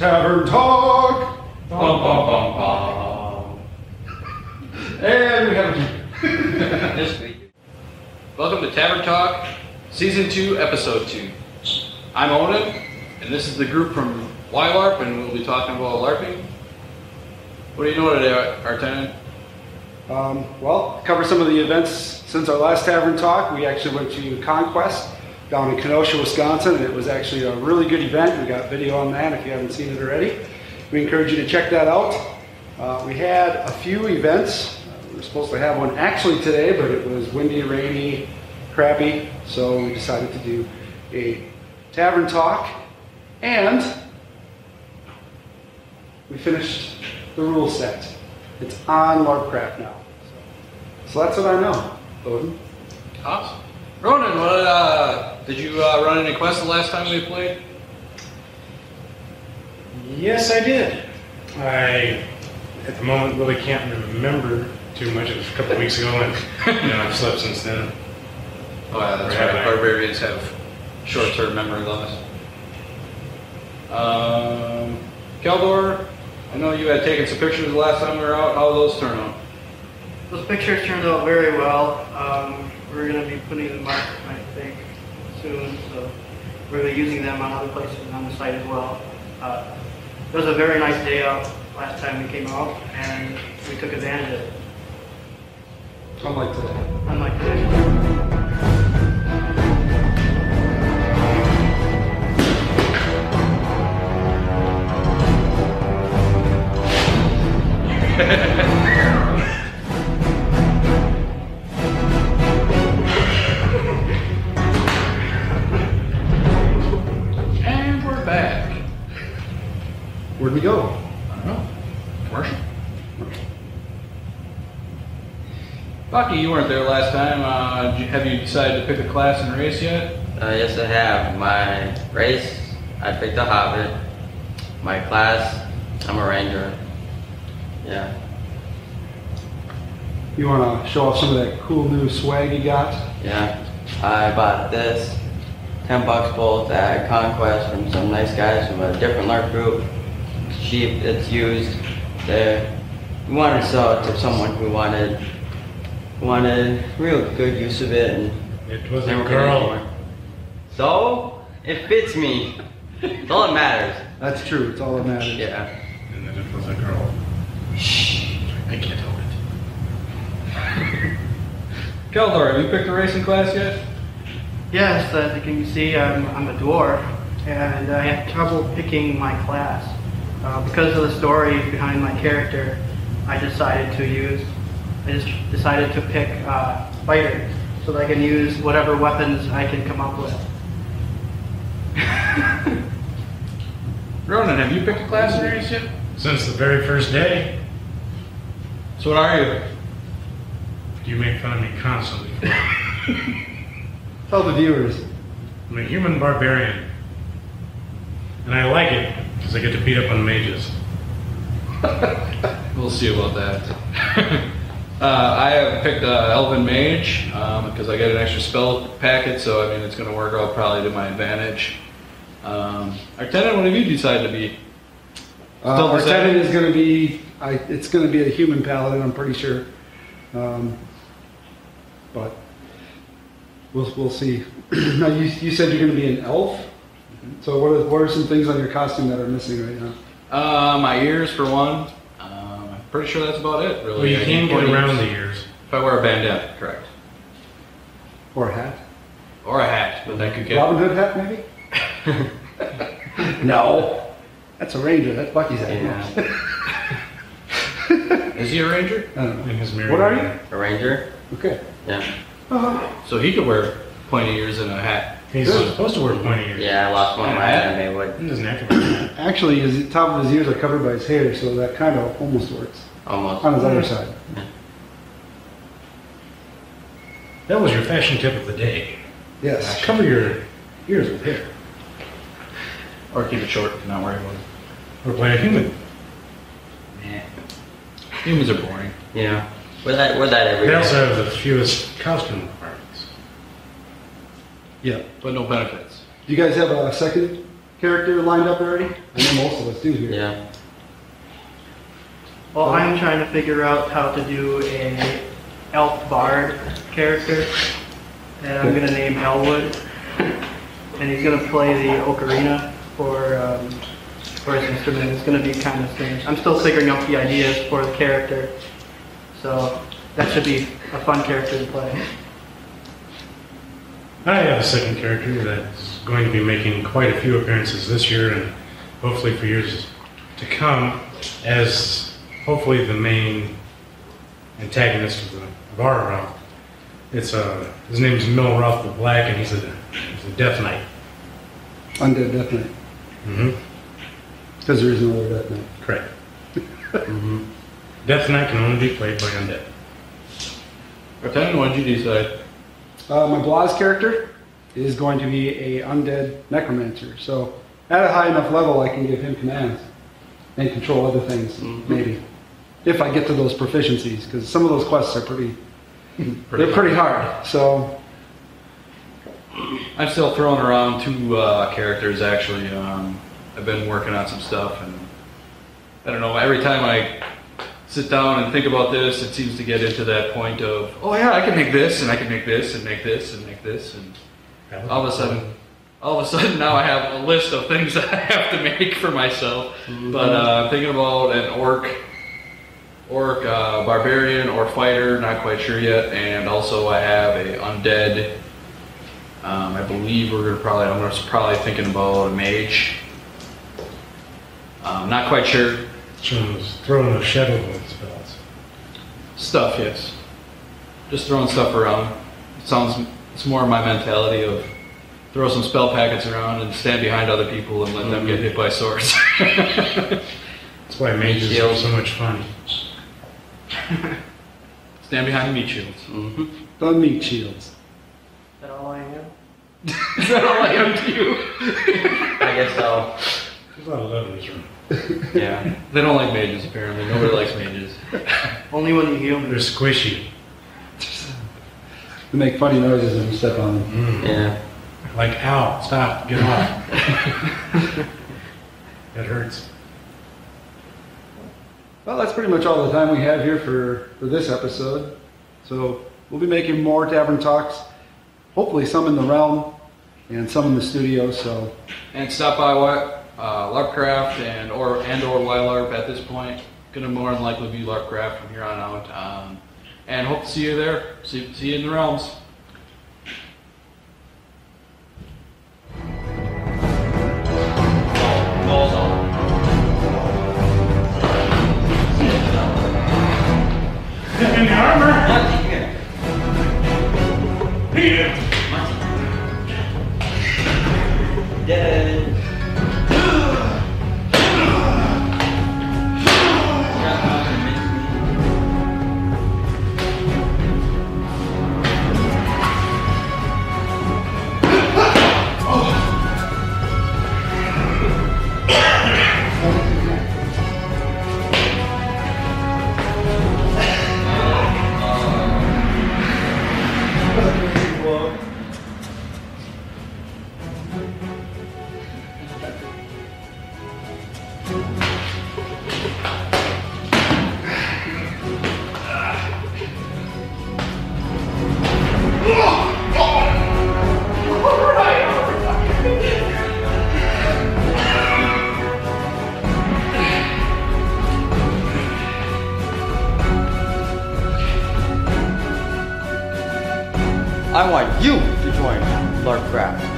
Tavern Talk. Bum, bum, bum, bum. And we have a This week. Welcome to Tavern Talk, Season 2, Episode 2. I'm Onan, and this is the group from YLARP, and we'll be talking about LARPing. What do you know today, Artana? Um, well, cover some of the events since our last Tavern Talk. We actually went to Conquest down in Kenosha, Wisconsin, and it was actually a really good event. We got video on that if you haven't seen it already. We encourage you to check that out. Uh, we had a few events. Uh, we were supposed to have one actually today, but it was windy, rainy, crappy, so we decided to do a Tavern Talk. And we finished the rule set. It's on LARPcraft now. So, that's what I know. Odin. Awesome. Ronan, uh, did you uh, run any quests the last time we played? Yes, I did. I, at the moment, really can't remember too much. It was a couple weeks ago, and you know, I've slept since then. Oh, yeah, that's Right. right. Barbarians have short term memory loss. Um, Keldor, I know you had taken some pictures the last time we were out. How did those turn out? Those pictures turned out very well. Um, we're going to be putting them up, I think, soon. So we're going to be using them on other places on the site as well. Uh, it was a very nice day out last time we came out, and we took advantage of it. Unlike today. Unlike today. And Bucky, you weren't there last time. Uh, have you decided to pick a class and race yet? Uh, yes, I have. My race, I picked a Hobbit. My class, I'm a Ranger. Yeah. You want to show off some of that cool new swag you got? Yeah. I bought this, 10 bucks both at Conquest from some nice guys from a different LARP group. It's cheap, it's used. They we wanted to sell it to someone who wanted wanted real good use of it and It was a girl. So, it fits me. That's all that matters. That's true. It's all that matters. Yeah. And then it was a girl. Shh. I can't help it. Keldor, have you picked a racing class yet? Yes, as you can see, I'm, I'm a dwarf, and I have trouble picking my class. Uh, because of the story behind my character, I decided to use, I just decided to pick uh, fighter, so that I can use whatever weapons I can come up with. Ronan, have you picked a class and race yet? Since the very first day, So what are you? Do you make fun of me constantly. Tell the viewers. I'm a human barbarian. And I like it because I get to beat up on mages. We'll see about that. Uh, I have picked uh, Elven Mage because I get an extra spell packet, so I mean it's going to work out probably to my advantage. Um, Artena, what have you decided to be? Uh, deciding? is going to be. I, it's going to be a human paladin. I'm pretty sure. Um, but we'll we'll see. now you, you said you're going to be an elf. So what are, what are some things on your costume that are missing right now? Uh, my ears, for one. I'm pretty sure that's about it, really. Well, you I can need get pointy around the ears. If I wear a bandana, correct. Or a hat? Or a hat, but that could get. Robin Hood hat, maybe? no, that's a ranger. That's Bucky's hat. Yeah. Is he a ranger? I don't know. In his mirror. What are you? A Ranger? Okay. Yeah. Uh-huh. So he could wear pointy ears and a hat. He's Good. supposed to wear pointy ears. Yeah, I lost one of my anime wood. He doesn't have to wear that. Actually, his top of his ears are covered by his hair, so that kind of almost works Almost. on his other side. That was your fashion tip of the day. Yes. Uh, cover your ears with hair. Or keep it short, and not worry about it. Or play a human. Humans are boring. Yeah. know, we're that, we're that every They also have the fewest costume requirements. Yeah. But no benefits. Do you guys have a second character lined up already? I know most of us do here. Yeah. Well, I'm trying to figure out how to do a elf bard character, and I'm gonna name Elwood, and he's gonna play the ocarina for um, for his instrument. It's gonna be kind of strange. I'm still figuring out the ideas for the character, so that should be a fun character to play. I have a second character that's going to be making quite a few appearances this year and hopefully for years to come as hopefully the main antagonist of, the, of our. It's uh, his name is Milroth the Black and he's a, he's a Death Knight. Undead Death Knight. Mm-hmm. Because there is no other Death Knight. Correct. mm-hmm. Death Knight can only be played by undead. Lieutenant, what did you decide? Uh, my Blaz character is going to be a undead necromancer. So at a high enough level, I can give him commands and control other things, maybe. If I get to those proficiencies, because some of those quests are pretty, they're pretty hard. So I'm still throwing around two uh, characters actually. Um, I've been working on some stuff, and I don't know. Every time I sit down and think about this, it seems to get into that point of, oh yeah, I can make this, and I can make this, and make this, and make this, and all of a sudden, all of a sudden now I have a list of things that I have to make for myself. But uh, I'm thinking about an orc, orc, uh, barbarian, or fighter, not quite sure yet, and also I have a undead. Um, I believe we're gonna probably. I'm gonna probably thinking about a mage. Um, not quite sure. Shows throwing a shadow ball spells. Stuff, yes. Just throwing stuff around. It sounds. It's more my mentality of throw some spell packets around and stand behind other people and let them get hit by swords. That's why mages are so much fun. stand behind meat shields. Mm-hmm. the meat shields. Is that all I am? Is that all I am to you? I guess so. There's a lot of love in this room. Yeah. They don't like mages apparently. Nobody likes mages. Only when you heal them. They're squishy. They make funny noises when you step on them. Mm. Yeah. Like, ow, stop, get off. that hurts. Well, that's pretty much all the time we have here for, for this episode. So we'll be making more tavern talks, hopefully some in the realm and some in the studio. So And stop by what uh, Larpcraft and or and or YLARP at this point. Gonna more than likely be Larpcraft from here on out. Um, and hope to see you there. See, see you in the realms. I